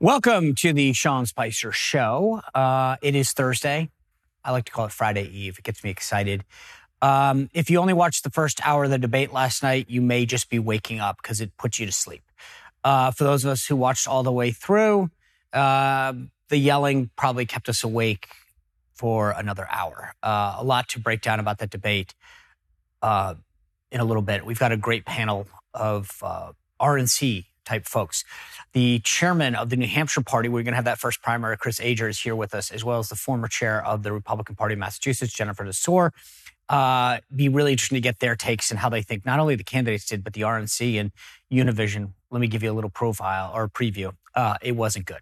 Welcome to the Sean Spicer Show. Uh, it is Thursday. I like to call it Friday Eve. It gets me excited. Um, if you only watched the first hour of the debate last night, you may just be waking up because it puts you to sleep. Uh, for those of us who watched all the way through, uh, the yelling probably kept us awake for another hour. Uh, a lot to break down about that debate uh, in a little bit. We've got a great panel of uh, RNC type folks. The chairman of the New Hampshire Party, we're going to have that first primary, Chris Ager, is here with us, as well as the former chair of the Republican Party of Massachusetts, Jennifer Nassour. Uh, be really interesting to get their takes and how they think not only the candidates did, but the RNC and Univision. Let me give you a little profile or preview. Uh, it wasn't good.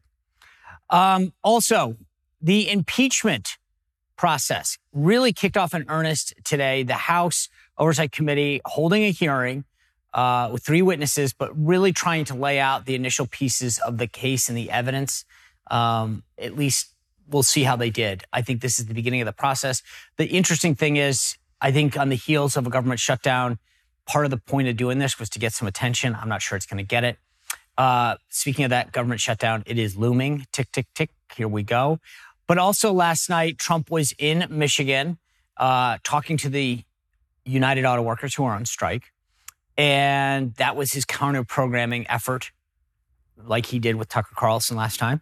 Um, also, the impeachment process really kicked off in earnest today. The House Oversight Committee holding a hearing uh, with three witnesses, but really trying to lay out the initial pieces of the case and the evidence. Um, at least we'll see how they did. I think this is the beginning of the process. The interesting thing is, I think on the heels of a government shutdown, part of the point of doing this was to get some attention. I'm not sure it's going to get it. Uh, speaking of that government shutdown, it is looming. Tick, tick, tick. Here we go. But also last night, Trump was in Michigan uh, talking to the United Auto Workers who are on strike. And that was his counter programming effort, like he did with Tucker Carlson last time.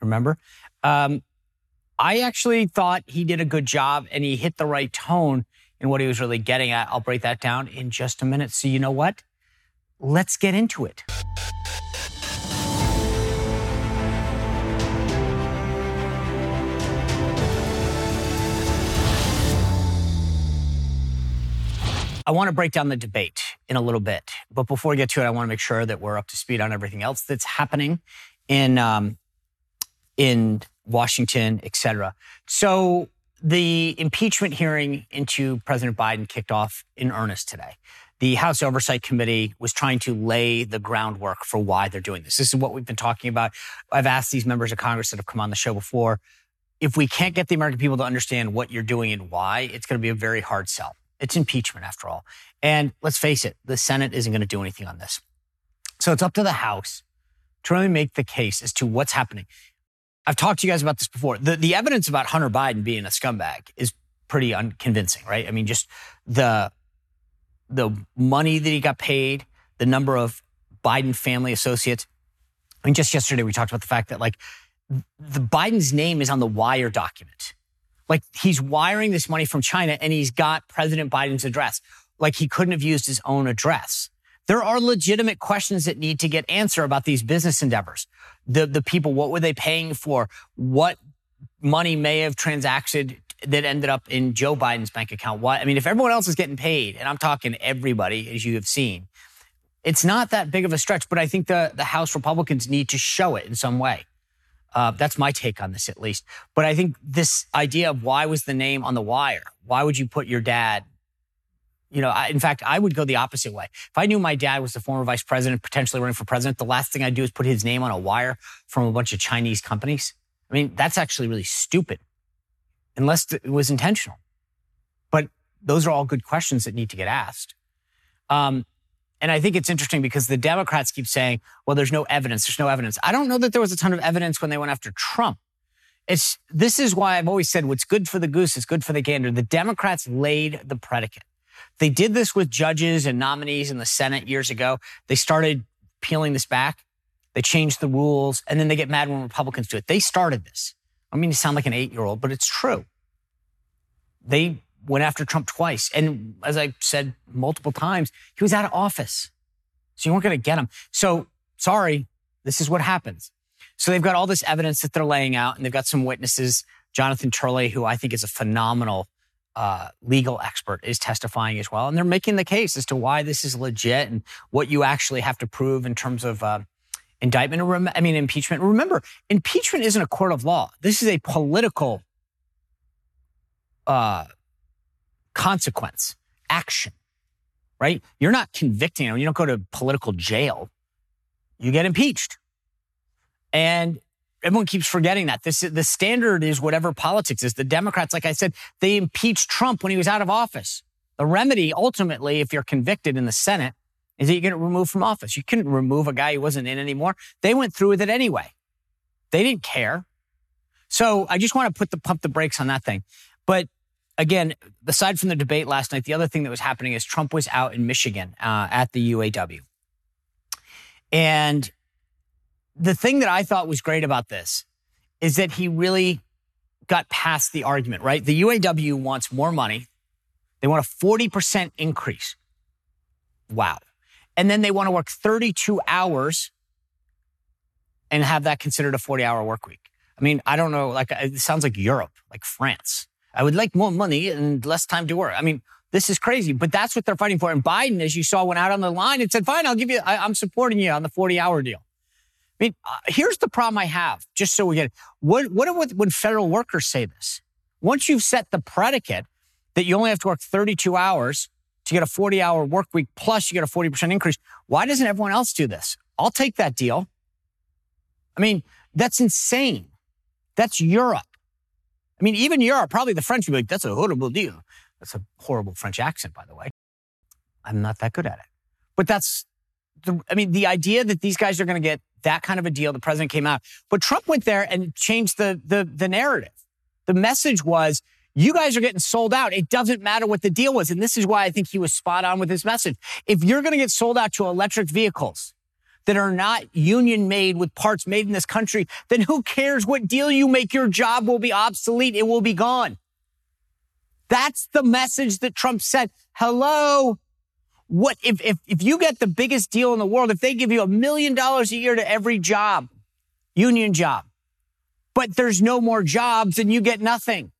Remember? Um, I actually thought he did a good job and he hit the right tone in what he was really getting at. I'll break that down in just a minute. So, you know what? Let's get into it. I want to break down the debate in a little bit. But before we get to it, I want to make sure that we're up to speed on everything else that's happening in um, in Washington, et cetera. So the impeachment hearing into President Biden kicked off in earnest today. The House Oversight Committee was trying to lay the groundwork for why they're doing this. This is what we've been talking about. I've asked these members of Congress that have come on the show before. If we can't get the American people to understand what you're doing and why, it's going to be a very hard sell. It's impeachment after all. And let's face it, the Senate isn't going to do anything on this. So it's up to the House to really make the case as to what's happening. I've talked to you guys about this before. The, the evidence about Hunter Biden being a scumbag is pretty unconvincing, right? I mean, just the, the money that he got paid, the number of Biden family associates. I mean, just yesterday we talked about the fact that like the Biden's name is on the wire document. Like he's wiring this money from China and he's got President Biden's address. Like he couldn't have used his own address. There are legitimate questions that need to get answered about these business endeavors. The, the people, what were they paying for? What money may have transacted that ended up in Joe Biden's bank account? What, I mean, if everyone else is getting paid, and I'm talking everybody, as you have seen, it's not that big of a stretch, but I think the, the House Republicans need to show it in some way. Uh, that's my take on this, at least. But I think this idea of why was the name on the wire? Why would you put your dad? You know, I, in fact, I would go the opposite way. If I knew my dad was the former vice president, potentially running for president, the last thing I'd do is put his name on a wire from a bunch of Chinese companies. I mean, that's actually really stupid, unless it was intentional. But those are all good questions that need to get asked. Um, and I think it's interesting because the Democrats keep saying, well, there's no evidence. There's no evidence. I don't know that there was a ton of evidence when they went after Trump. It's, this is why I've always said what's good for the goose is good for the gander. The Democrats laid the predicate. They did this with judges and nominees in the Senate years ago. They started peeling this back. They changed the rules and then they get mad when Republicans do it. They started this. I mean you sound like an eight year old, but it's true. They went after Trump twice. And as I said multiple times, he was out of office. So you weren't going to get him. So sorry, this is what happens. So they've got all this evidence that they're laying out and they've got some witnesses. Jonathan Turley, who I think is a phenomenal uh, legal expert, is testifying as well. And they're making the case as to why this is legit and what you actually have to prove in terms of uh, indictment. I mean, impeachment. Remember, impeachment isn't a court of law. This is a political uh, consequence, action, right? You're not convicting. You don't go to political jail. You get impeached. And everyone keeps forgetting that. This, the standard is whatever politics is. The Democrats, like I said, they impeached Trump when he was out of office. The remedy, ultimately, if you're convicted in the Senate, is that you get removed from office. You couldn't remove a guy who wasn't in anymore. They went through with it anyway. They didn't care. So I just want to put the pump the brakes on that thing. But again, aside from the debate last night, the other thing that was happening is Trump was out in Michigan uh, at the UAW. And the thing that I thought was great about this is that he really got past the argument, right? The UAW wants more money. They want a 40% increase. Wow. And then they want to work 32 hours and have that considered a 40 hour work week. I mean, I don't know, like it sounds like Europe, like France. I would like more money and less time to work. I mean, this is crazy, but that's what they're fighting for. And Biden, as you saw, went out on the line and said, fine, I'll give you, I, am supporting you on the 40 hour deal. I mean, uh, here's the problem I have, just so we get it. What, what when federal workers say this? Once you've set the predicate that you only have to work 32 hours to get a 40 hour work week, plus you get a 40% increase, why doesn't everyone else do this? I'll take that deal. I mean, that's insane. That's Europe. I mean, even Europe, probably the French would be like, that's a horrible deal. That's a horrible French accent, by the way. I'm not that good at it. But that's the, I mean, the idea that these guys are going to get that kind of a deal, the president came out. But Trump went there and changed the, the, the narrative. The message was, you guys are getting sold out. It doesn't matter what the deal was. And this is why I think he was spot on with his message. If you're going to get sold out to electric vehicles, that are not union made with parts made in this country, then who cares what deal you make? Your job will be obsolete. It will be gone. That's the message that Trump said. Hello. What if, if, if you get the biggest deal in the world, if they give you a million dollars a year to every job, union job, but there's no more jobs and you get nothing.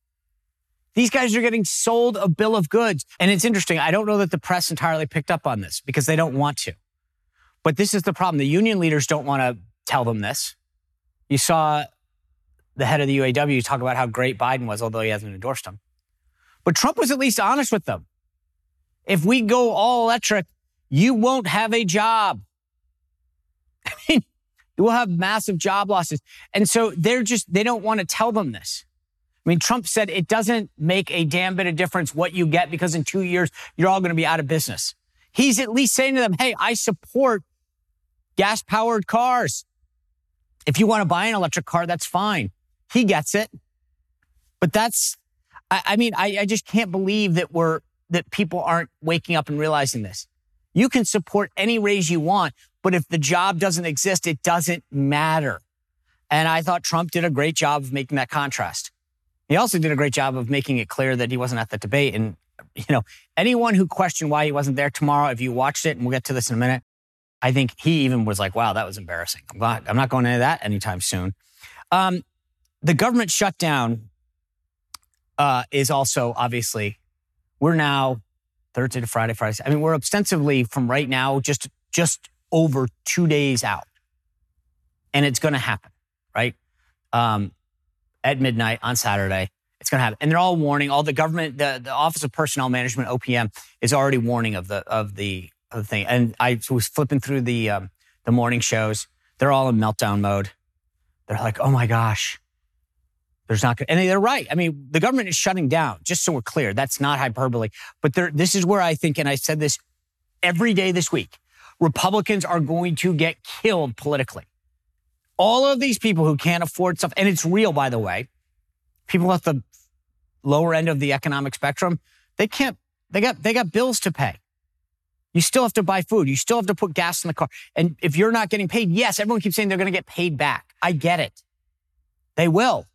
These guys are getting sold a bill of goods. And it's interesting. I don't know that the press entirely picked up on this because they don't want to. But this is the problem. The union leaders don't want to tell them this. You saw the head of the UAW talk about how great Biden was, although he hasn't endorsed him. But Trump was at least honest with them. If we go all electric, you won't have a job. I mean, you will have massive job losses. And so they're just, they don't want to tell them this. I mean, Trump said it doesn't make a damn bit of difference what you get because in two years, you're all going to be out of business. He's at least saying to them, Hey, I support gas powered cars. If you want to buy an electric car, that's fine. He gets it. But that's, I, I mean, I, I just can't believe that we're, that people aren't waking up and realizing this. You can support any raise you want, but if the job doesn't exist, it doesn't matter. And I thought Trump did a great job of making that contrast. He also did a great job of making it clear that he wasn't at the debate. And, you know, anyone who questioned why he wasn't there tomorrow, if you watched it, and we'll get to this in a minute, I think he even was like, wow, that was embarrassing. I'm, glad, I'm not going into that anytime soon. Um, the government shutdown uh, is also obviously, we're now Thursday to Friday, Friday. I mean, we're ostensibly from right now just, just over two days out. And it's going to happen, right? Um, at midnight on Saturday. It's going to happen. And they're all warning, all the government, the, the Office of Personnel Management, OPM, is already warning of the, of the the thing. And I was flipping through the um, the morning shows. They're all in meltdown mode. They're like, oh my gosh, there's not. And they're right. I mean, the government is shutting down. Just so we're clear, that's not hyperbole. But there, this is where I think, and I said this every day this week. Republicans are going to get killed politically. All of these people who can't afford stuff, and it's real, by the way. People at the lower end of the economic spectrum, they can't. They got they got bills to pay. You still have to buy food. You still have to put gas in the car. And if you're not getting paid, yes, everyone keeps saying they're going to get paid back. I get it. They will.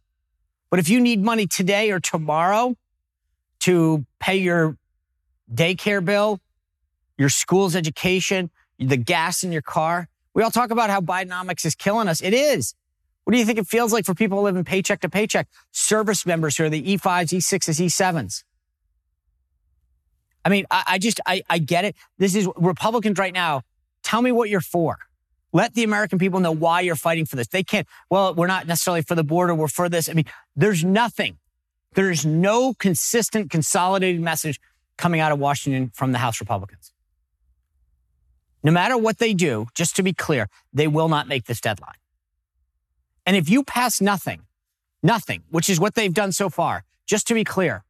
But if you need money today or tomorrow to pay your daycare bill, your school's education, the gas in your car, we all talk about how Bidenomics is killing us. It is. What do you think it feels like for people living paycheck to paycheck? Service members who are the E5s, E6s, E7s. I mean, I, I just, I, I get it. This is Republicans right now. Tell me what you're for. Let the American people know why you're fighting for this. They can't, well, we're not necessarily for the border. We're for this. I mean, there's nothing. There's no consistent, consolidated message coming out of Washington from the House Republicans. No matter what they do, just to be clear, they will not make this deadline. And if you pass nothing, nothing, which is what they've done so far, just to be clear,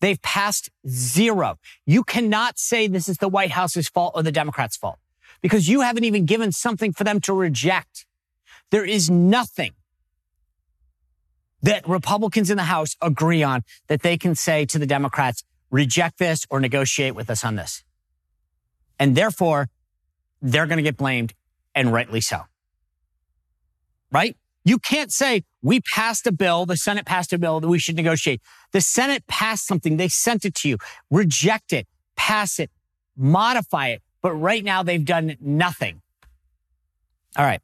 They've passed zero. You cannot say this is the White House's fault or the Democrats' fault because you haven't even given something for them to reject. There is nothing that Republicans in the House agree on that they can say to the Democrats, reject this or negotiate with us on this. And therefore, they're going to get blamed and rightly so. Right? You can't say we passed a bill, the Senate passed a bill that we should negotiate. The Senate passed something, they sent it to you. Reject it, pass it, modify it. But right now they've done nothing. All right.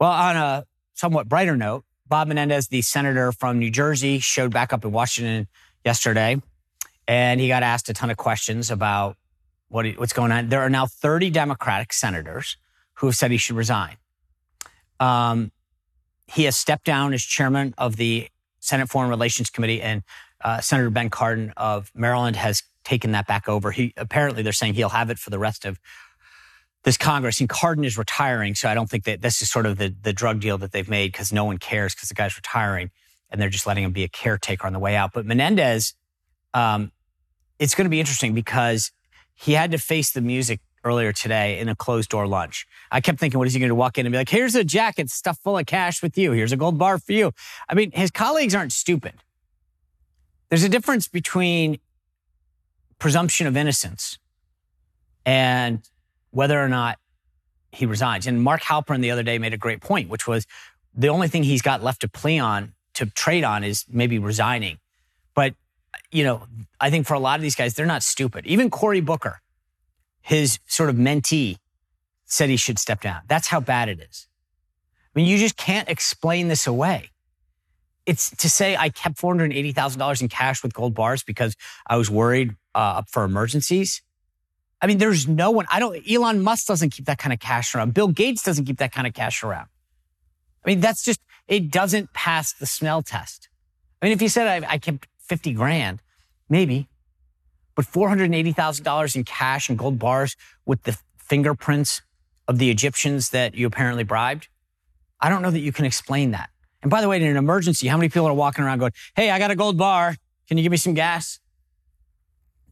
Well, on a somewhat brighter note, Bob Menendez, the senator from New Jersey, showed back up in Washington yesterday, and he got asked a ton of questions about what, what's going on. There are now 30 Democratic senators who have said he should resign. Um, he has stepped down as chairman of the Senate Foreign Relations Committee, and uh, Senator Ben Cardin of Maryland has taken that back over. He apparently they're saying he'll have it for the rest of this Congress. And Cardin is retiring, so I don't think that this is sort of the the drug deal that they've made because no one cares because the guy's retiring, and they're just letting him be a caretaker on the way out. But Menendez, um, it's going to be interesting because he had to face the music earlier today in a closed door lunch. I kept thinking, what is he going to walk in and be like, here's a jacket stuffed full of cash with you. Here's a gold bar for you. I mean, his colleagues aren't stupid. There's a difference between presumption of innocence and whether or not he resigns. And Mark Halperin the other day made a great point, which was the only thing he's got left to play on, to trade on is maybe resigning. But, you know, I think for a lot of these guys, they're not stupid. Even Cory Booker, his sort of mentee said he should step down. That's how bad it is. I mean, you just can't explain this away. It's to say I kept $480,000 in cash with gold bars because I was worried uh, for emergencies. I mean, there's no one, I don't, Elon Musk doesn't keep that kind of cash around. Bill Gates doesn't keep that kind of cash around. I mean, that's just, it doesn't pass the smell test. I mean, if you said I, I kept 50 grand, maybe, but $480,000 in cash and gold bars with the fingerprints of the Egyptians that you apparently bribed. I don't know that you can explain that. And by the way, in an emergency, how many people are walking around going, Hey, I got a gold bar. Can you give me some gas?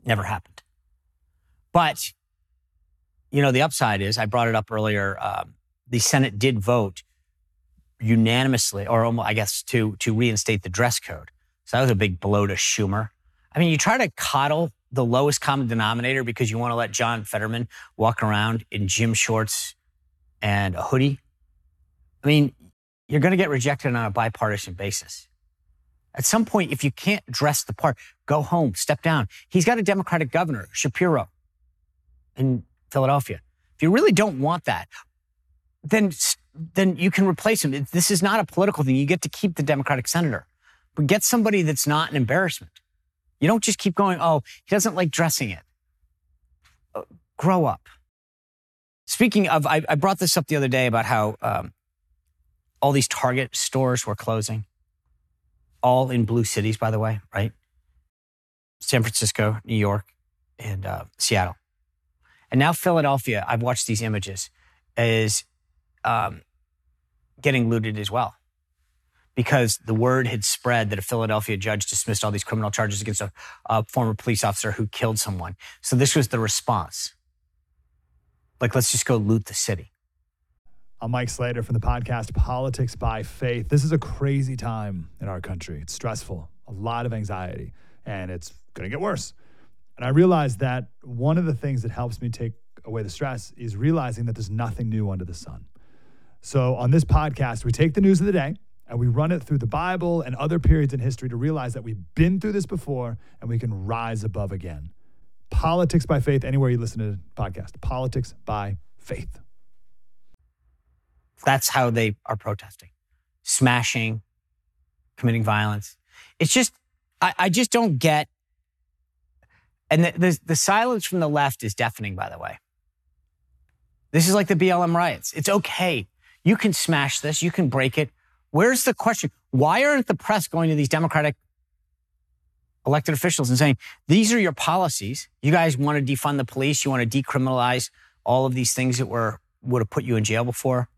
Never happened. But, you know, the upside is I brought it up earlier. Um, the Senate did vote unanimously, or almost, I guess, to, to reinstate the dress code. So that was a big blow to Schumer. I mean, you try to coddle the lowest common denominator because you want to let John Fetterman walk around in gym shorts and a hoodie. I mean, you're going to get rejected on a bipartisan basis. At some point, if you can't dress the part, go home, step down. He's got a Democratic governor, Shapiro, in Philadelphia. If you really don't want that, then, then you can replace him. This is not a political thing. You get to keep the Democratic senator, but get somebody that's not an embarrassment. You don't just keep going, oh, he doesn't like dressing it. Uh, grow up. Speaking of, I, I, brought this up the other day about how um, all these Target stores were closing, all in blue cities, by the way, right? San Francisco, New York, and uh, Seattle. And now Philadelphia, I've watched these images, is um, getting looted as well because the word had spread that a Philadelphia judge dismissed all these criminal charges against a, a former police officer who killed someone. So this was the response. Like, let's just go loot the city. I'm Mike Slater from the podcast Politics by Faith. This is a crazy time in our country. It's stressful, a lot of anxiety, and it's going to get worse. And I realized that one of the things that helps me take away the stress is realizing that there's nothing new under the sun. So on this podcast, we take the news of the day and we run it through the Bible and other periods in history to realize that we've been through this before and we can rise above again. Politics by faith, anywhere you listen to the podcast, politics by faith. That's how they are protesting, smashing, committing violence. It's just, I, I just don't get and the, the, the silence from the left is deafening, by the way. This is like the BLM riots. It's okay. You can smash this. You can break it. Where's the question? Why aren't the press going to these Democratic elected officials and saying, these are your policies. You guys want to defund the police. You want to decriminalize all of these things that were, would have put you in jail before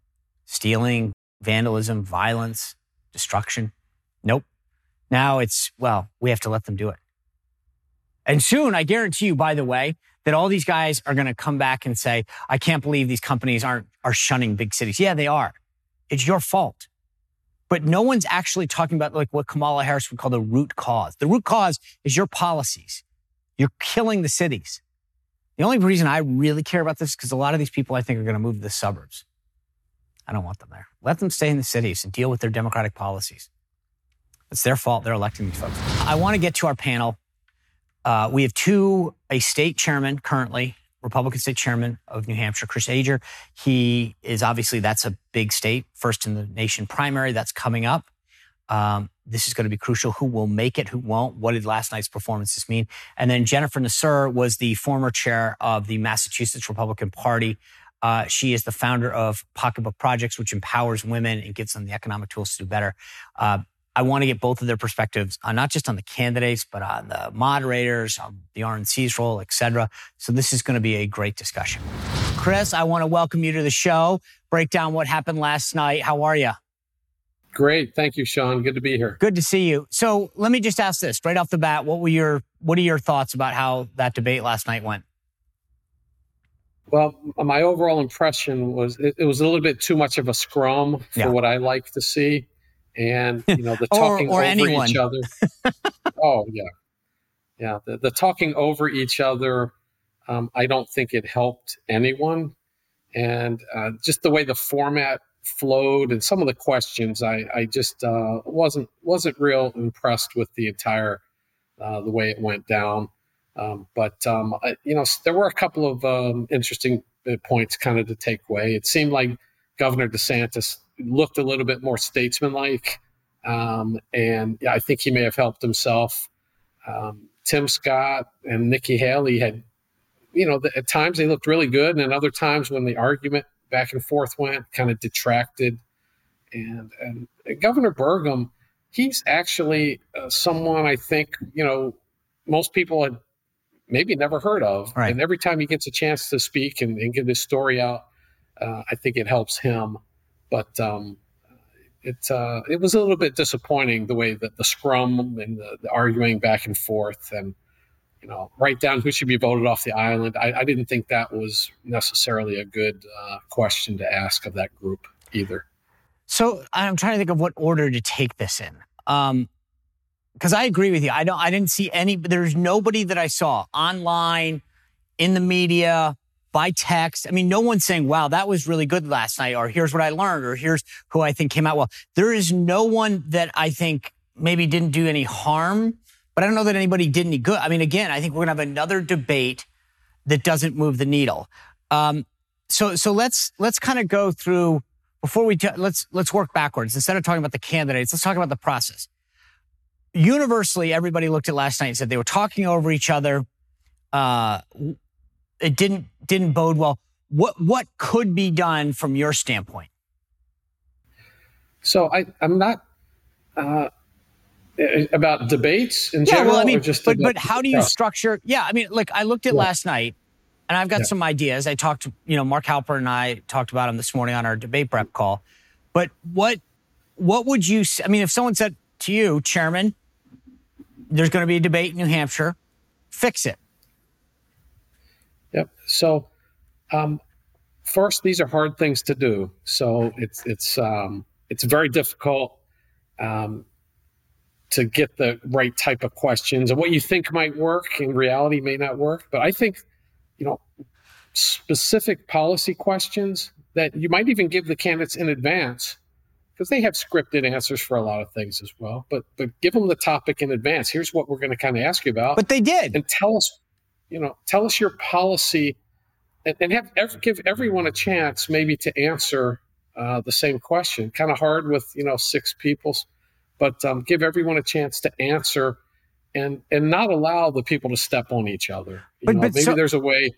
stealing, vandalism, violence, destruction. Nope. Now it's, well, we have to let them do it. And soon, I guarantee you, by the way, that all these guys are going to come back and say, I can't believe these companies aren't, are shunning big cities. Yeah, they are. It's your fault. But no one's actually talking about like what Kamala Harris would call the root cause. The root cause is your policies. You're killing the cities. The only reason I really care about this is because a lot of these people I think are going to move to the suburbs. I don't want them there. Let them stay in the cities and deal with their democratic policies. It's their fault. They're electing these folks. I want to get to our panel. Uh, we have two, a state chairman currently, Republican state chairman of New Hampshire, Chris Ager. He is obviously, that's a big state, first in the nation primary that's coming up. Um, this is going to be crucial. Who will make it? Who won't? What did last night's performances mean? And then Jennifer Nassour was the former chair of the Massachusetts Republican Party. Uh, she is the founder of Pocketbook Projects, which empowers women and gives them the economic tools to do better. Uh, I want to get both of their perspectives, on not just on the candidates, but on the moderators, on the RNC's role, et cetera. So this is going to be a great discussion. Chris, I want to welcome you to the show. Break down what happened last night. How are you? Great. Thank you, Sean. Good to be here. Good to see you. So let me just ask this right off the bat. What were your what are your thoughts about how that debate last night went? Well, my overall impression was it, it was a little bit too much of a scrum for yeah. what I like to see and you know the talking or, or over anyone. each other. oh yeah, yeah. The, the talking over each other. Um, I don't think it helped anyone, and uh, just the way the format flowed and some of the questions, I I just uh, wasn't wasn't real impressed with the entire uh, the way it went down. Um, but um, I, you know, there were a couple of um, interesting uh, points kind of to take away. It seemed like Governor DeSantis looked a little bit more statesmanlike. Um, and yeah, I think he may have helped himself. Um, Tim Scott and Nikki Haley had, you know, the, at times they looked really good, and other times when the argument back and forth went, kind of detracted. And, and Governor Burgum, he's actually uh, someone I think, you know, most people had maybe never heard of. Right. And every time he gets a chance to speak and, and get his story out, uh, I think it helps him. But um, it uh, it was a little bit disappointing the way that the scrum and the, the, arguing back and forth and you know write down who should be voted off the island. I, I didn't think that was necessarily a good uh, question to ask of that group either. So I'm trying to think of what order to take this in. Um, because I agree with you. I don't. I didn't see any. There's nobody that I saw online, in the media, by text. I mean, no one's saying, wow, that was really good last night, or here's what I learned, or here's who I think came out well. There is no one that I think maybe didn't do any harm, but I don't know that anybody did any good. I mean, again, I think we're going to have another debate that doesn't move the needle. Um, so, so let's, let's kind of go through before we, t- let's, let's work backwards. Instead of talking about the candidates, let's talk about the process. Universally, everybody looked at last night and said they were talking over each other. Uh, it didn't didn't bode well. What what could be done from your standpoint? So I I'm not uh, about debates in yeah, general. Well, I mean, just but but how do you structure? Yeah, I mean, like I looked at yeah. last night, and I've got yeah. some ideas. I talked to you know Mark Halperin I talked about them this morning on our debate prep call. But what what would you? I mean, if someone said to you, Chairman, there's going to be a debate in New Hampshire, fix it. Yep. So, um, first, these are hard things to do. So it's it's um, it's very difficult um, to get the right type of questions and what you think might work in reality may not work. But I think, you know, specific policy questions that you might even give the candidates in advance because they have scripted answers for a lot of things as well. But but give them the topic in advance. Here's what we're going to kind of ask you about. But they did. And tell us, you know, tell us your policy and, and have give everyone a chance maybe to answer uh, the same question. Kind of hard with you know six people, but um, give everyone a chance to answer, and and not allow the people to step on each other. You but, know, but maybe so, there's a way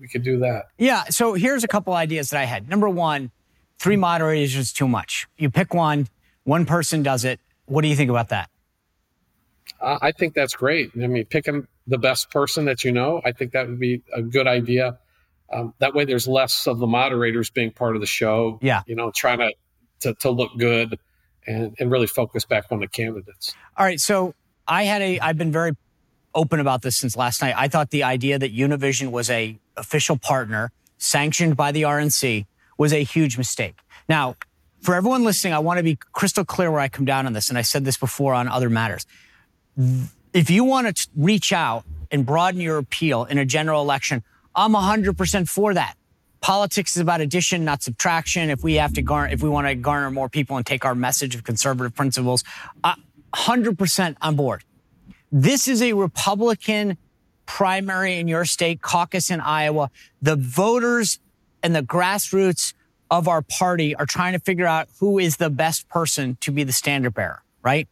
we could do that. Yeah. So here's a couple ideas that I had. Number one, three moderators is too much. You pick one, one person does it. What do you think about that? I think that's great. I mean, picking the best person that you know, I think that would be a good idea. Um, that way, there's less of the moderators being part of the show. Yeah, you know, trying to to, to look good and and really focus back on the candidates. All right, so I had a I've been very open about this since last night. I thought the idea that Univision was a official partner sanctioned by the RNC was a huge mistake. Now, for everyone listening, I want to be crystal clear where I come down on this, and I said this before on other matters. If you want to reach out and broaden your appeal in a general election, I'm 100% for that. Politics is about addition, not subtraction. If we have to garner, if we want to garner more people and take our message of conservative principles, uh, 100% on board. This is a Republican primary in your state, caucus in Iowa. The voters and the grassroots of our party are trying to figure out who is the best person to be the standard bearer, right?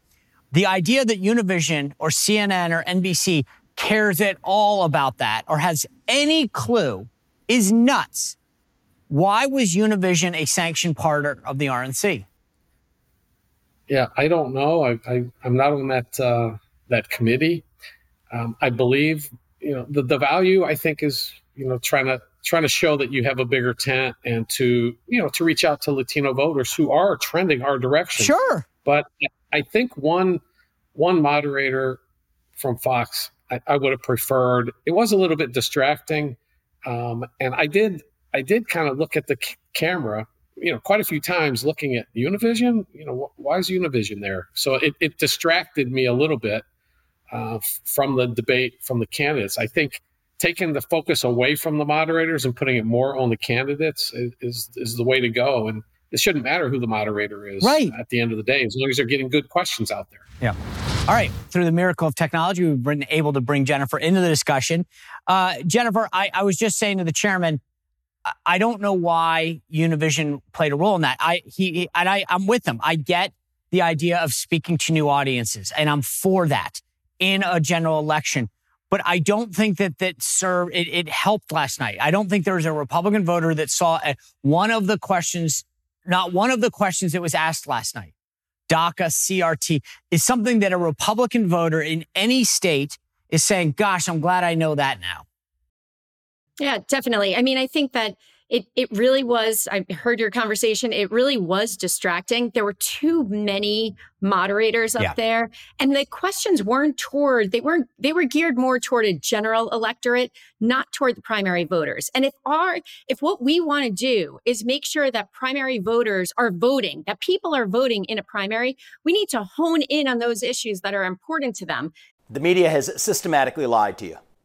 The idea that Univision or CNN or NBC cares at all about that or has any clue is nuts. Why was Univision a sanctioned partner of the RNC? Yeah, I don't know. I, I am not on that uh, that committee. Um, I believe you know the, the value. I think is you know trying to trying to show that you have a bigger tent and to you know to reach out to Latino voters who are trending our direction. Sure, but I think one one moderator from Fox I, I would have preferred. It was a little bit distracting, um, and I did I did kind of look at the c- camera, you know, quite a few times, looking at Univision. You know, wh- why is Univision there? So it, it distracted me a little bit uh, f- from the debate from the candidates. I think taking the focus away from the moderators and putting it more on the candidates is, is, is the way to go. And it shouldn't matter who the moderator is right. at the end of the day, as long as they're getting good questions out there. Yeah. All right. Through the miracle of technology, we've been able to bring Jennifer into the discussion. Uh, Jennifer, I, I, was just saying to the chairman, I don't know why Univision played a role in that. I he and I I'm with them. I get the idea of speaking to new audiences, and I'm for that in a general election. But I don't think that that served it, it helped last night. I don't think there was a Republican voter that saw a, one of the questions, not one of the questions that was asked last night DACA, CRT is something that a Republican voter in any state is saying, gosh, I'm glad I know that now. Yeah, definitely. I mean, I think that it it really was i heard your conversation it really was distracting. There were too many moderators up yeah. there and the questions weren't toward they weren't they were geared more toward a general electorate not toward the primary voters. And if our if what we want to do is make sure that primary voters are voting that people are voting in a primary we need to hone in on those issues that are important to them. The media has systematically lied to you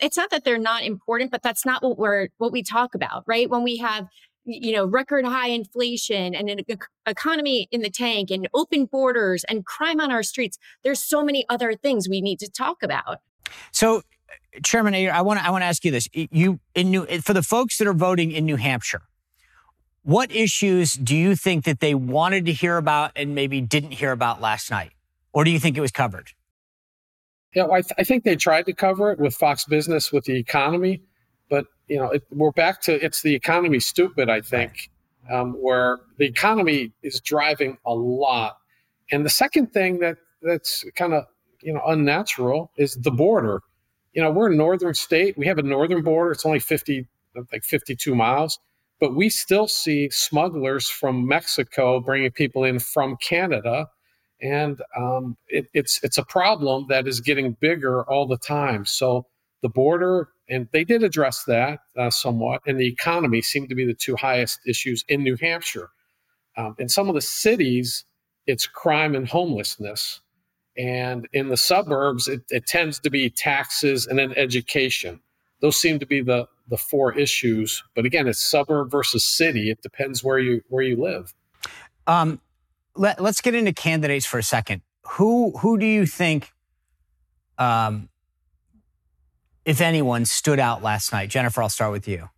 it's not that they're not important, but that's not what we're what we talk about, right? When we have you know record high inflation and an economy in the tank and open borders and crime on our streets, there's so many other things we need to talk about. So, uh, Chairman Ager, I want to I want to ask you this: you in New for the folks that are voting in New Hampshire. What issues do you think that they wanted to hear about and maybe didn't hear about last night? Or do you think it was covered? Yeah, I, th- I, think they tried to cover it with Fox Business with the economy, but you know, it, we're back to it's the economy stupid. I think um, where the economy is driving a lot, and the second thing that that's kind of you know unnatural is the border. You know, we're a northern state. We have a northern border. It's only 50 like 52 miles, but we still see smugglers from Mexico bringing people in from Canada, and um, it, it's it's a problem that is getting bigger all the time. So the border, and they did address that uh, somewhat, and the economy seem to be the two highest issues in New Hampshire. Um, in some of the cities, it's crime and homelessness. And in the suburbs, it, it tends to be taxes and then education. Those seem to be the, the four issues. But again, it's suburb versus city. It depends where you where you live. Um, let, us get into candidates for a second. Who who do you think, um, if anyone, stood out last night? Jennifer, I'll start with you.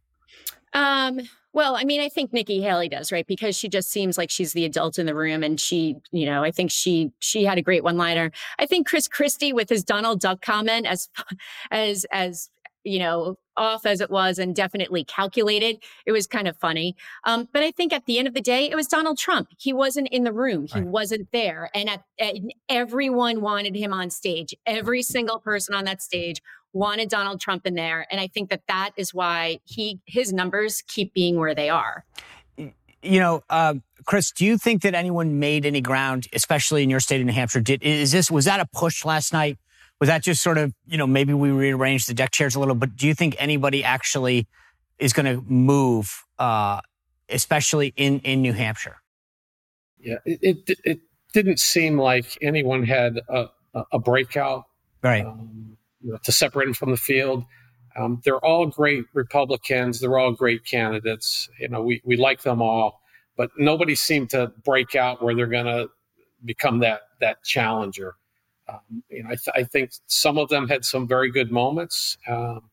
Um, well, I mean, I think Nikki Haley does, right? Because she just seems like she's the adult in the room and she, you know, I think she she had a great one-liner. I think Chris Christie with his Donald Duck comment as as as you know, off as it was and definitely calculated. It was kind of funny. Um, but I think at the end of the day, it was Donald Trump. He wasn't in the room. He right. wasn't there. And at, at, everyone wanted him on stage. Every single person on that stage wanted Donald Trump in there. And I think that that is why he his numbers keep being where they are. You know, uh, Chris, do you think that anyone made any ground, especially in your state of New Hampshire? Did is this was that a push last night? Was that just sort of you know maybe we rearranged the deck chairs a little? But do you think anybody actually is going to move, uh, especially in in New Hampshire? Yeah, it, it, it didn't seem like anyone had a, a breakout. Right. Um, you know, to separate them from the field. Um, they're all great Republicans. They're all great candidates. You know, we, we like them all, but nobody seemed to break out where they're going to become that that challenger. Um, you know, I, th- I, think some of them had some very good moments. Um,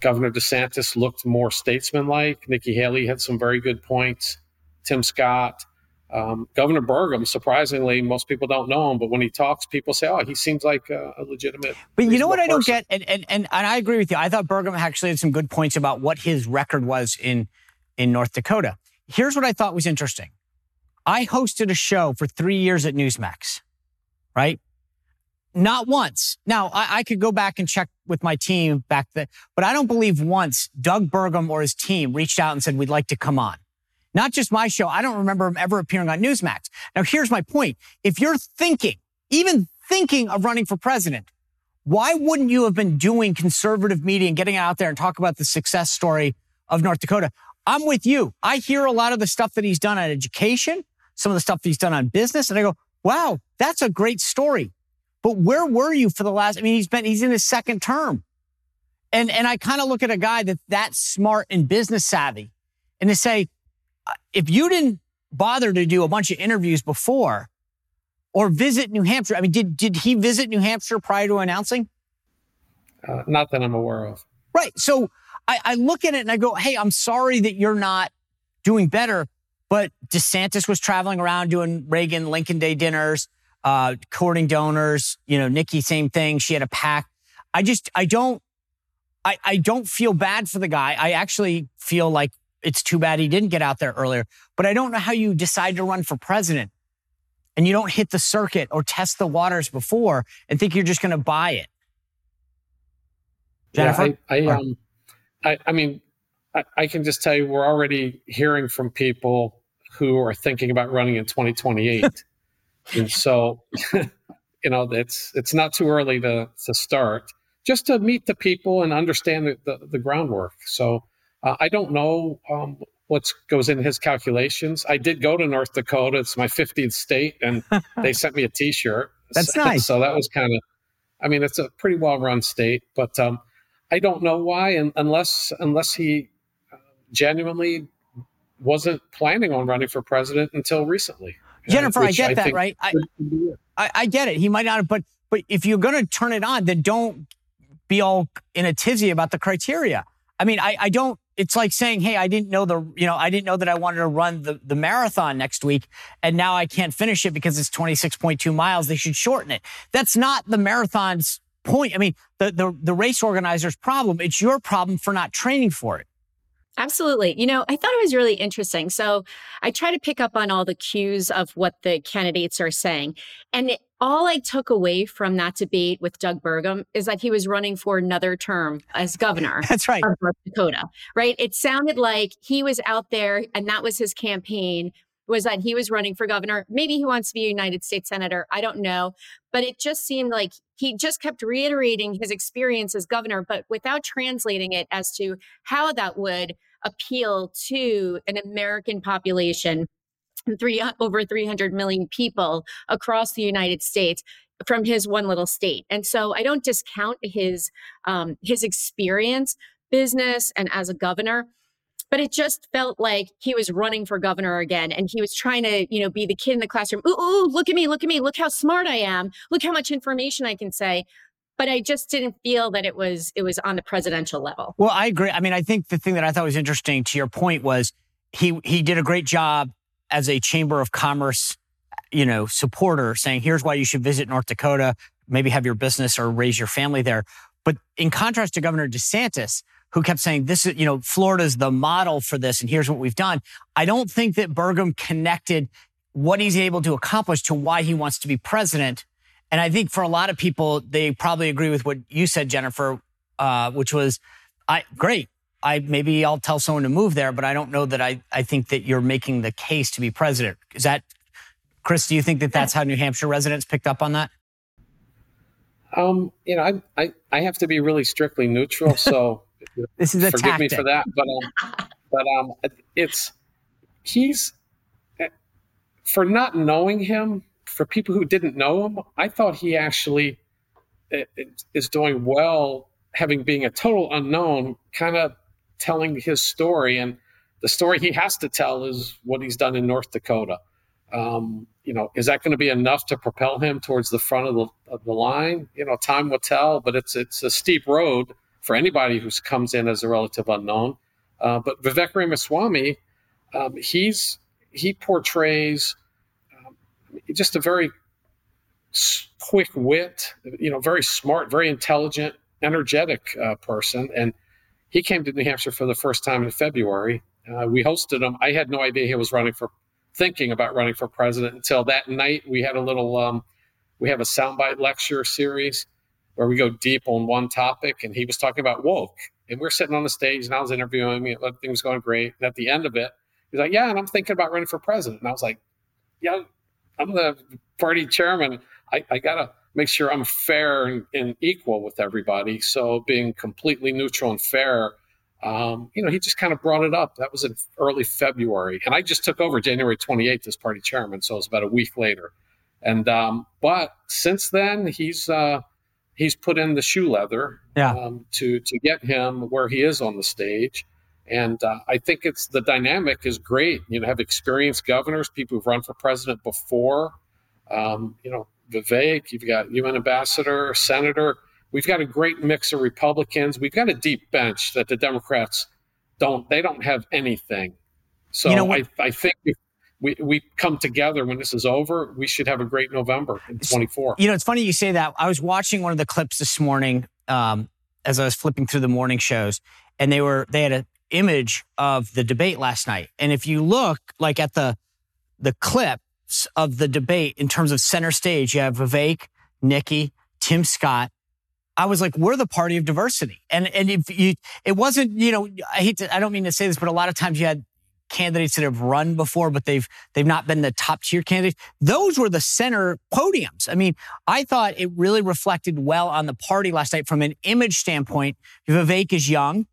Governor DeSantis looked more statesmanlike. Nikki Haley had some very good points. Tim Scott, um, Governor Burgum, surprisingly, most people don't know him, but when he talks, people say, "Oh, he seems like a, a legitimate." But you know what I don't get, and, and and and I agree with you. I thought Burgum actually had some good points about what his record was in in North Dakota. Here's what I thought was interesting. I hosted a show for three years at Newsmax, right? Not once. Now I, I could go back and check with my team back then, but I don't believe once Doug Burgum or his team reached out and said, "We'd like to come on." Not just my show. I don't remember him ever appearing on Newsmax. Now, here's my point. If you're thinking, even thinking of running for president, why wouldn't you have been doing conservative media and getting out there and talk about the success story of North Dakota? I'm with you. I hear a lot of the stuff that he's done on education, some of the stuff he's done on business, and I go, wow, that's a great story. But where were you for the last? I mean, he's been he's in his second term, and and I kind of look at a guy that that smart and business savvy, and to say, if you didn't bother to do a bunch of interviews before or visit New Hampshire, I mean, did, did he visit New Hampshire prior to announcing? Uh, not that I'm aware of. Right. So I, I look at it and I go, hey, I'm sorry that you're not doing better. But DeSantis was traveling around doing Reagan Lincoln Day dinners, uh, courting donors. You know, Nikki, same thing. She had a pack. I just, I don't, I, I don't feel bad for the guy. I actually feel like it's too bad he didn't get out there earlier. But I don't know how you decide to run for president and you don't hit the circuit or test the waters before and think you're just going to buy it. Jennifer? Yeah, I, I, um, I, I mean, I, I can just tell you we're already hearing from people who are thinking about running in 2028. And so, you know, it's it's not too early to to start. Just to meet the people and understand the, the, the groundwork. So uh, I don't know um, what goes into his calculations. I did go to North Dakota. It's my 15th state, and they sent me a T-shirt. That's so, nice. So that was kind of, I mean, it's a pretty well-run state, but um, I don't know why, and unless unless he uh, genuinely wasn't planning on running for president until recently. Jennifer, I get I that, right? I, I, I get it. He might not have, but but if you're going to turn it on, then don't be all in a tizzy about the criteria. I mean, I, I don't it's like saying, Hey, I didn't know the, you know, I didn't know that I wanted to run the, the marathon next week. And now I can't finish it because it's 26.2 miles. They should shorten it. That's not the marathon's point. I mean, the, the, the race organizer's problem. It's your problem for not training for it. Absolutely. You know, I thought it was really interesting. So I try to pick up on all the cues of what the candidates are saying. And it, all I took away from that debate with Doug Burgum is that he was running for another term as governor. That's right. Of North Dakota, right? It sounded like he was out there and that was his campaign was that he was running for governor. Maybe he wants to be a United States senator. I don't know. But it just seemed like he just kept reiterating his experience as governor, but without translating it as to how that would appeal to an American population, three over 300 million people across the United States from his one little state. And so I don't discount his um, his experience, business, and as a governor but it just felt like he was running for governor again and he was trying to you know be the kid in the classroom ooh, ooh look at me look at me look how smart i am look how much information i can say. But i just didn't feel that it was it was on the presidential level. Well i agree. I mean i think the thing that i thought was interesting to your point was he he did a great job as a chamber of commerce you know supporter saying here's why you should visit north dakota maybe have your business or raise your family there. But in contrast to governor desantis who kept saying this is, you know, Florida's the model for this and here's what we've done. I don't think that Burgum connected what he's able to accomplish to why he wants to be president. And I think for a lot of people, they probably agree with what you said, Jennifer, uh, which was, I great. I maybe I'll tell someone to move there, but I don't know that I, I think that you're making the case to be president. Is that, Chris, do you think that that's how New Hampshire residents picked up on that? Um, you know, I, I, I have to be really strictly neutral. So this is a forgive tactic. me for that, but um, but um, it's he's for not knowing him. For people who didn't know him, I thought he actually is doing well, having being a total unknown, kind of telling his story, and the story he has to tell is what he's done in North Dakota. Um, you know, is that going to be enough to propel him towards the front of the, of the line? You know, time will tell, but it's it's a steep road for anybody who comes in as a relative unknown. Uh, but Vivek Ramaswamy, um, he's he portrays um, just a very quick wit, you know, very smart, very intelligent, energetic uh, person, and he came to New Hampshire for the first time in February. Uh, we hosted him. I had no idea he was running for, thinking about running for president until that night. We had a little, um, we have a soundbite lecture series where we go deep on one topic. And he was talking about woke. And we are sitting on the stage and I was interviewing him. Everything was going great. And at the end of it, he's like, Yeah, and I'm thinking about running for president. And I was like, Yeah, I'm the party chairman. I, I got to make sure I'm fair and, and, equal with everybody. So being completely neutral and fair, um, you know, he just kind of brought it up. That was in early February. And I just took over January 28th as party chairman. So it was about a week later. And, um, but since then, he's, uh, he's put in the shoe leather yeah. um, to to get him where he is on the stage. And uh, I think it's the dynamic is great. You know, have experienced governors, people who've run for president before. Um, you know, Vivek, you've got UN ambassador, senator. We've got a great mix of Republicans. We've got a deep bench that the Democrats don't. They don't have anything. So you know, I, I think if we, we come together when this is over, we should have a great November in 24. You know, it's funny you say that. I was watching one of the clips this morning um, as I was flipping through the morning shows, and they were they had an image of the debate last night. And if you look like at the the clips of the debate in terms of center stage, you have Vivek, Nikki, Tim Scott. I was like, we're the party of diversity. And and if you it wasn't, you know, I hate to I don't mean to say this, but a lot of times you had candidates that have run before, but they've they've not been the top tier candidates. Those were the center podiums. I mean, I thought it really reflected well on the party last night from an image standpoint. Vivek is young.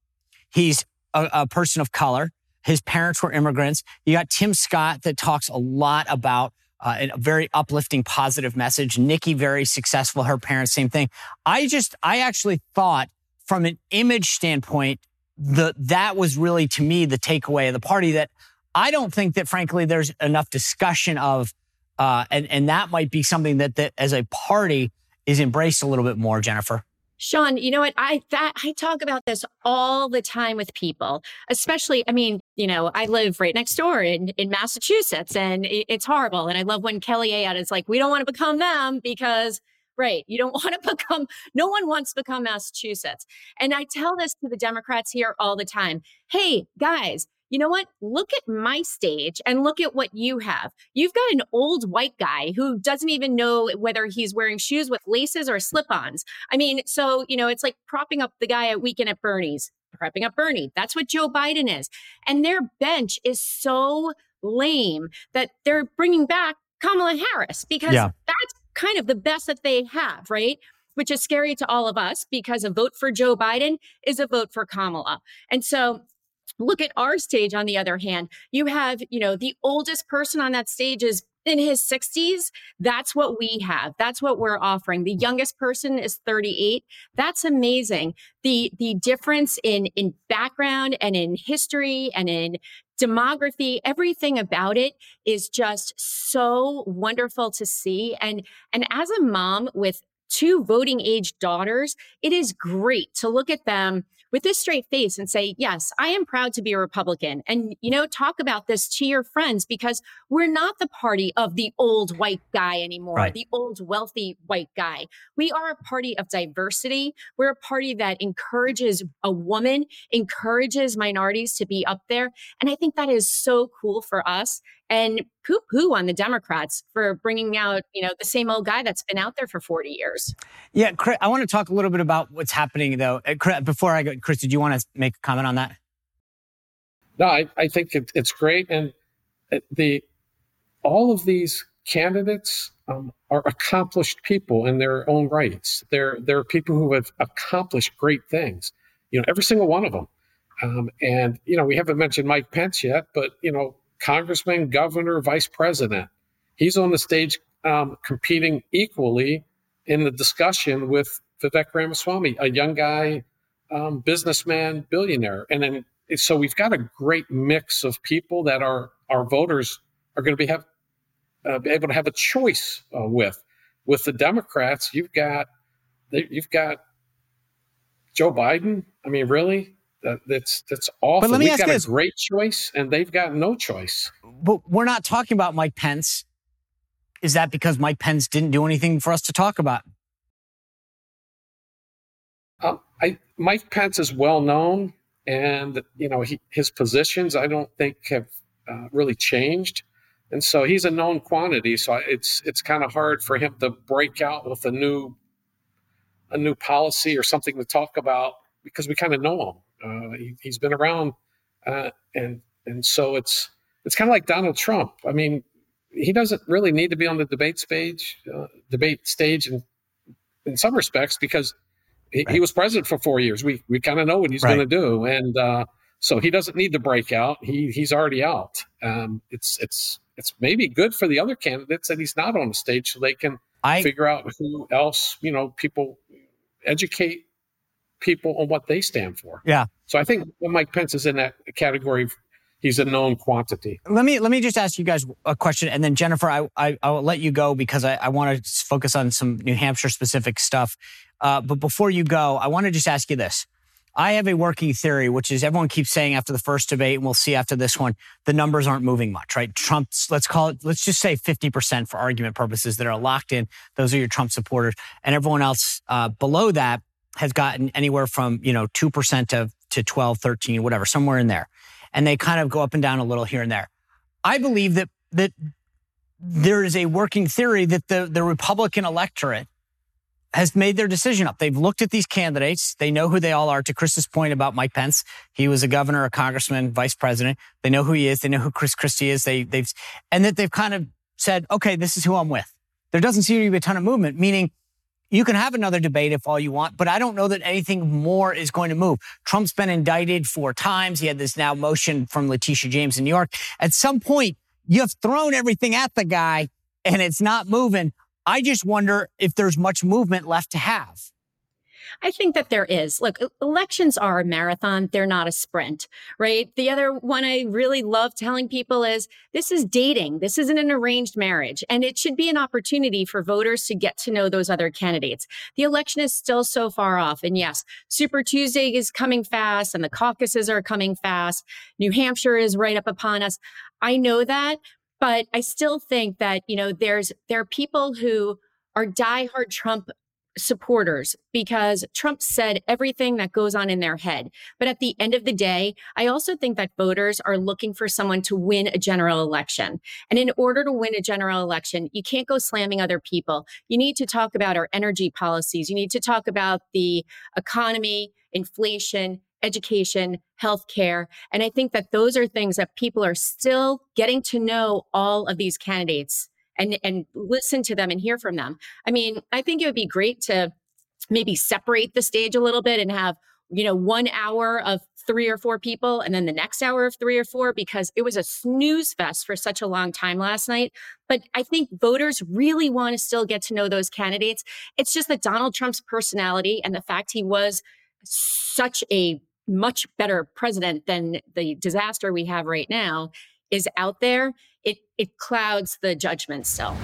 He's a, a person of color. His parents were immigrants. You got Tim Scott that talks a lot about uh, a very uplifting, positive message. Nikki, very successful. Her parents, same thing. I just, I actually thought from an image standpoint, the that was really to me the takeaway of the party that I don't think that frankly there's enough discussion of uh, and and that might be something that that as a party is embraced a little bit more, Jennifer. Sean, you know what? I that I talk about this all the time with people, especially. I mean, you know, I live right next door in in Massachusetts, and it, it's horrible. And I love when Kelly Ayotte is like, "We don't want to become them because Right. You don't want to become, no one wants to become Massachusetts. And I tell this to the Democrats here all the time. Hey, guys, you know what? Look at my stage and look at what you have. You've got an old white guy who doesn't even know whether he's wearing shoes with laces or slip ons. I mean, so, you know, it's like propping up the guy at Weekend at Bernie's, propping up Bernie. That's what Joe Biden is. And their bench is so lame that they're bringing back Kamala Harris because yeah. that's kind of the best that they have, right? Which is scary to all of us because a vote for Joe Biden is a vote for Kamala. And so look at our stage on the other hand. You have, you know, the oldest person on that stage is in his 60s that's what we have. That's what we're offering. The youngest person is 38 that's amazing. The the difference in in background and in history and in demography everything about it is just so wonderful to see. And and as a mom with two voting age daughters it is great to look at them with this straight face and say, yes, I am proud to be a Republican. And, you know, talk about this to your friends because we're not the party of the old white guy anymore, right. the old wealthy white guy. We are a party of diversity. We're a party that encourages a woman, encourages minorities to be up there. And I think that is so cool for us and poo poo on the Democrats for bringing out, you know, the same old guy that's been out there for 40 years. Yeah, Chris, I want to talk a little bit about what's happening though. Uh, before I go, Chris, did you want to make a comment on that? No, I, I think it, it's great. And uh, the all of these candidates um, are accomplished people in their own rights. They're, they're people who have accomplished great things, you know, every single one of them. Um, and, you know, we haven't mentioned Mike Pence yet, but, you know, congressman, governor, vice president. He's on the stage um, competing equally in the discussion with Vivek Ramaswamy, a young guy, um, businessman, billionaire. And then, so we've got a great mix of people that our, our voters are going to be, have, uh, be able to have a choice uh, with. With the Democrats, you've got, you've got Joe Biden. I mean, really? That, that's that's awful. But let me We've ask got you a great choice, and they've got no choice. But we're not talking about Mike Pence. Is that because Mike Pence didn't do anything for us to talk about? Um, I, Mike Pence is well known, and you know he, his positions I don't think have uh, really changed, and so he's a known quantity. So it's it's kind of hard for him to break out with a new a new policy or something to talk about because we kind of know him. Uh, he, has been around, uh, and and so it's it's kind of like Donald Trump. I mean, he doesn't really need to be on the debate stage, uh, debate stage, in in some respects because he, right. he was president for four years. We we kind of know what he's right. going to do, and uh, so he doesn't need to break out. He he's already out. Um, it's it's it's maybe good for the other candidates that he's not on the stage, so they can I, figure out who else you know people educate people on what they stand for. Yeah. So I think Mike Pence is in that category. He's a known quantity. Let me let me just ask you guys a question, and then Jennifer, I I, I will let you go because I, I want to focus on some New Hampshire specific stuff. Uh, but before you go, I want to just ask you this. I have a working theory, which is everyone keeps saying after the first debate, and we'll see after this one, the numbers aren't moving much, right? Trump's, let's call it, let's just say 50% for argument purposes that are locked in. Those are your Trump supporters. And everyone else uh, below that has gotten anywhere from, you know, 2% to, to 12, 13, whatever, somewhere in there. And they kind of go up and down a little here and there. I believe that, that there is a working theory that the, the Republican electorate has made their decision up. They've looked at these candidates. They know who they all are. To Chris's point about Mike Pence, he was a governor, a congressman, vice president. They know who he is. They know who Chris Christie is. They, they've, and that they've kind of said, okay, this is who I'm with. There doesn't seem to be a ton of movement, meaning you can have another debate if all you want, but I don't know that anything more is going to move. Trump's been indicted four times. He had this now motion from Letitia James in New York. At some point, you've thrown everything at the guy and it's not moving. I just wonder if there's much movement left to have. I think that there is. Look, elections are a marathon, they're not a sprint, right? The other one I really love telling people is this is dating. This isn't an arranged marriage. And it should be an opportunity for voters to get to know those other candidates. The election is still so far off. And yes, Super Tuesday is coming fast and the caucuses are coming fast. New Hampshire is right up upon us. I know that, but I still think that, you know, there's there are people who are diehard Trump supporters because Trump said everything that goes on in their head. But at the end of the day, I also think that voters are looking for someone to win a general election. And in order to win a general election, you can't go slamming other people. You need to talk about our energy policies. You need to talk about the economy, inflation, education, healthcare. And I think that those are things that people are still getting to know all of these candidates and and listen to them and hear from them. I mean, I think it would be great to maybe separate the stage a little bit and have you know one hour of three or four people and then the next hour of three or four because it was a snooze fest for such a long time last night. But i think voters really want to still get to know those candidates. It's just that donald trump's personality and the fact he was such a much better president than the disaster we have right now is out there it it clouds the judgment still.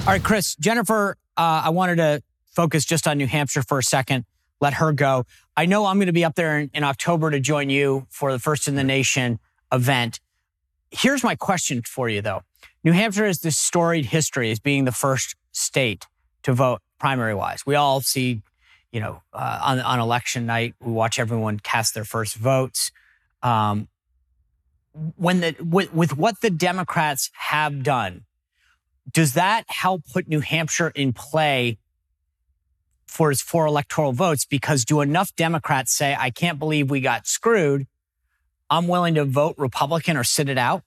All right, Chris, Jennifer, uh, I wanted to focus just on New Hampshire for a second. Let her go. I know I'm going to be up there in, in October to join you for the First in the Nation event. Here's my question for you, though. New Hampshire has this storied history as being the first state to vote primary wise. We all see, you know, uh, on, on election night, we watch everyone cast their first votes. Um, when the with, with what the Democrats have done, does that help put New Hampshire in play for its four electoral votes? Because do enough Democrats say, I can't believe we got screwed? I'm willing to vote Republican or sit it out?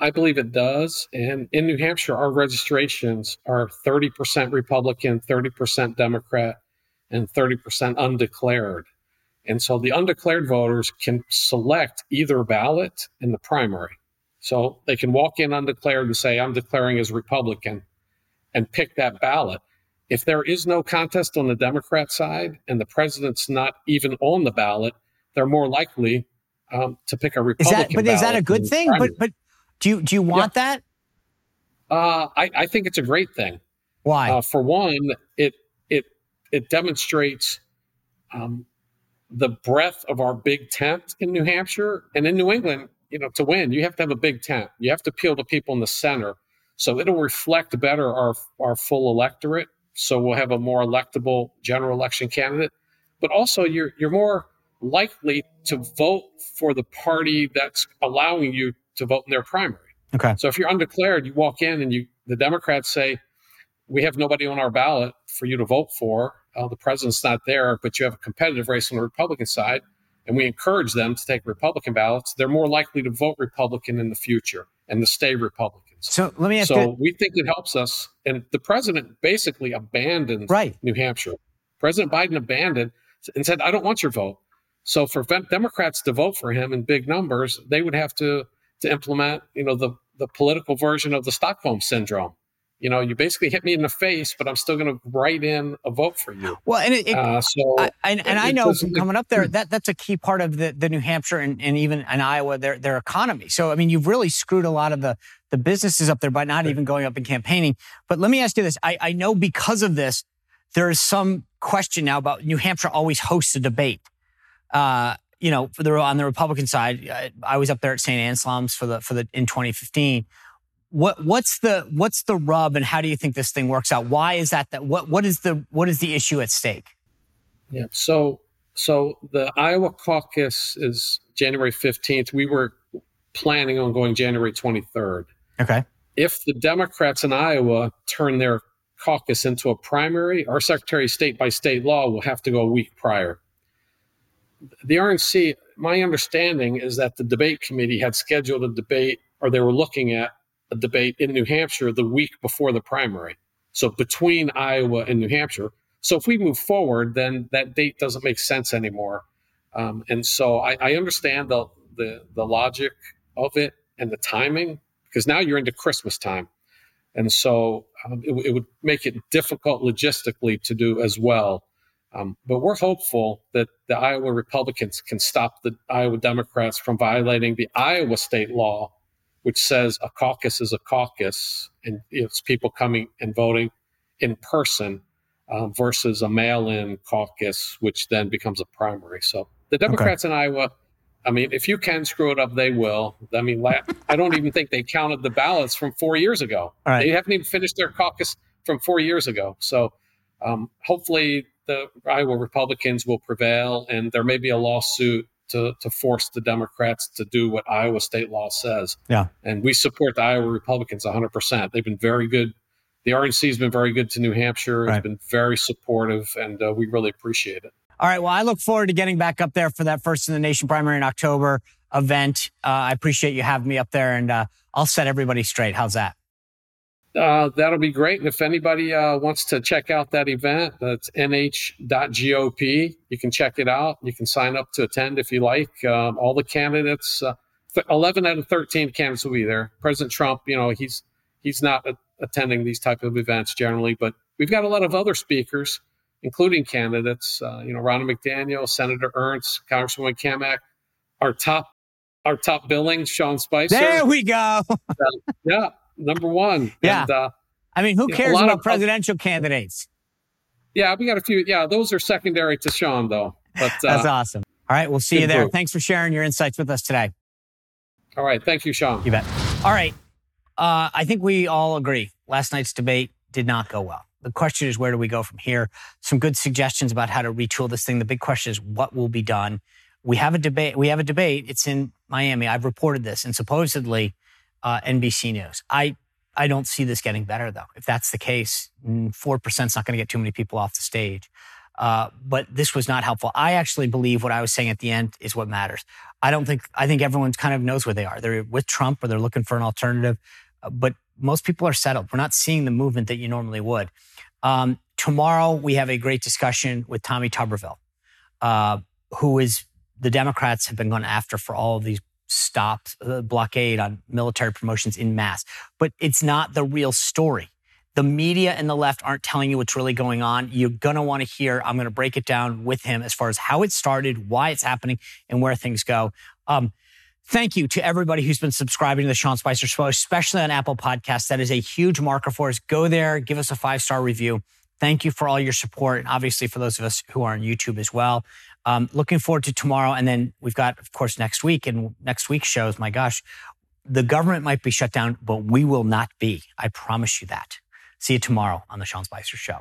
I believe it does. And in New Hampshire, our registrations are 30% Republican, 30% Democrat, and 30% undeclared. And so the undeclared voters can select either ballot in the primary. So they can walk in undeclared and say, I'm declaring as Republican and pick that ballot. If there is no contest on the Democrat side and the president's not even on the ballot, they're more likely um, to pick a Republican. Is that, but is that a good thing? But but do you do you want yeah. that? Uh, I, I think it's a great thing. Why? Uh, for one, it it it demonstrates um, the breadth of our big tent in New Hampshire and in New England, you know, to win, you have to have a big tent. You have to appeal to people in the center. So it'll reflect better our, our full electorate. So we'll have a more electable general election candidate. But also you're you're more likely to vote for the party that's allowing you to vote in their primary. Okay. So if you're undeclared, you walk in and you the Democrats say, We have nobody on our ballot for you to vote for uh, the president's not there, but you have a competitive race on the Republican side, and we encourage them to take Republican ballots, they're more likely to vote Republican in the future and to stay Republicans. So let me ask so you. we think it helps us. And the president basically abandoned right. New Hampshire. President Biden abandoned and said, I don't want your vote. So for Democrats to vote for him in big numbers, they would have to to implement, you know, the the political version of the Stockholm syndrome you know, you basically hit me in the face, but I'm still going to write in a vote for you. Well, and it, it uh, so I, and, and I know from coming up there that that's a key part of the, the New Hampshire and, and even in Iowa their their economy. So I mean, you've really screwed a lot of the the businesses up there by not even going up and campaigning. But let me ask you this: I, I know because of this, there is some question now about New Hampshire always hosts a debate. Uh, you know, for the on the Republican side, I, I was up there at St. Anselm's for the for the in 2015 what what's the what's the rub and how do you think this thing works out? Why is that that what what is the what is the issue at stake? Yeah. So so the Iowa caucus is January 15th. We were planning on going January 23rd. Okay. If the Democrats in Iowa turn their caucus into a primary, our Secretary of State by state law will have to go a week prior. The RNC, my understanding is that the debate committee had scheduled a debate or they were looking at debate in New Hampshire the week before the primary. So between Iowa and New Hampshire. So if we move forward, then that date doesn't make sense anymore. Um, and so I, I understand the, the, the logic of it and the timing because now you're into Christmas time. And so um, it, it, would make it difficult logistically to do as well. Um, but we're hopeful that the Iowa Republicans can stop the Iowa Democrats from violating the Iowa state law which says a caucus is a caucus and it's people coming and voting in person um, versus a mail-in caucus, which then becomes a primary. So the Democrats okay. in Iowa, I mean, if you can screw it up, they will. I mean, I don't even think they counted the ballots from four years ago. They haven't even finished their caucus from four years ago. So um, hopefully the Iowa Republicans will prevail, and there may be a lawsuit to, to force the Democrats to do what Iowa state law says. Yeah. And we support the Iowa Republicans 100%. They've been very good. The RNC has been very good to New Hampshire. Right. It's been very supportive, and uh, we really appreciate it. All right. Well, I look forward to getting back up there for that First in the Nation primary in October event. Uh, I appreciate you having me up there, and uh, I'll set everybody straight. How's that? Uh, that'll be great. And if anybody uh, wants to check out that event, that's nh.gop. You can check it out. You can sign up to attend if you like. Um, all the candidates, uh, 11 out of 13 candidates will be there. President Trump, you know, he's he's not a- attending these type of events generally, but we've got a lot of other speakers, including candidates. Uh, you know, Ronna McDaniel, Senator Ernst, Congresswoman Cammack, our top our top billing, Sean Spicer. There we go. yeah number one. Yeah. And, uh, I mean, who cares about presidential candidates? Yeah, we got a few. Yeah, those are secondary to Sean, though. But uh, that's awesome. All right, we'll see you there. Group. Thanks for sharing your insights with us today. All right, thank you, Sean. You bet. All right, uh, I think we all agree. Last night's debate did not go well. The question is, where do we go from here? Some good suggestions about how to retool this thing. The big question is, what will be done? We have a debate. We have a debate. It's in Miami. I've reported this, and supposedly uh, NBC News. I I don't see this getting better though. If that's the case, mm, four percent is not going to get too many people off the stage. Uh, but this was not helpful. I actually believe what I was saying at the end is what matters. I don't think I think everyone kind of knows where they are. They're with Trump or they're looking for an alternative. Uh, but most people are settled. We're not seeing the movement that you normally would. Um, tomorrow we have a great discussion with Tommy Tuberville, uh, who is the Democrats have been going after for all of these stopped the blockade on military promotions in mass. But it's not the real story. The media and the left aren't telling you what's really going on. You're going to want to hear, I'm going to break it down with him as far as how it started, why it's happening, and where things go. Um, thank you to everybody who's been subscribing to the Sean Spicer Show, especially on Apple Podcasts. That is a huge marker for us. Go there, give us a five star review. Thank you for all your support, and obviously for those of us who are on YouTube as well. Um, looking forward to tomorrow. And then we've got, of course, next week. And next week's shows, my gosh, the government might be shut down, but we will not be. I promise you that. See you tomorrow on The Sean Spicer Show.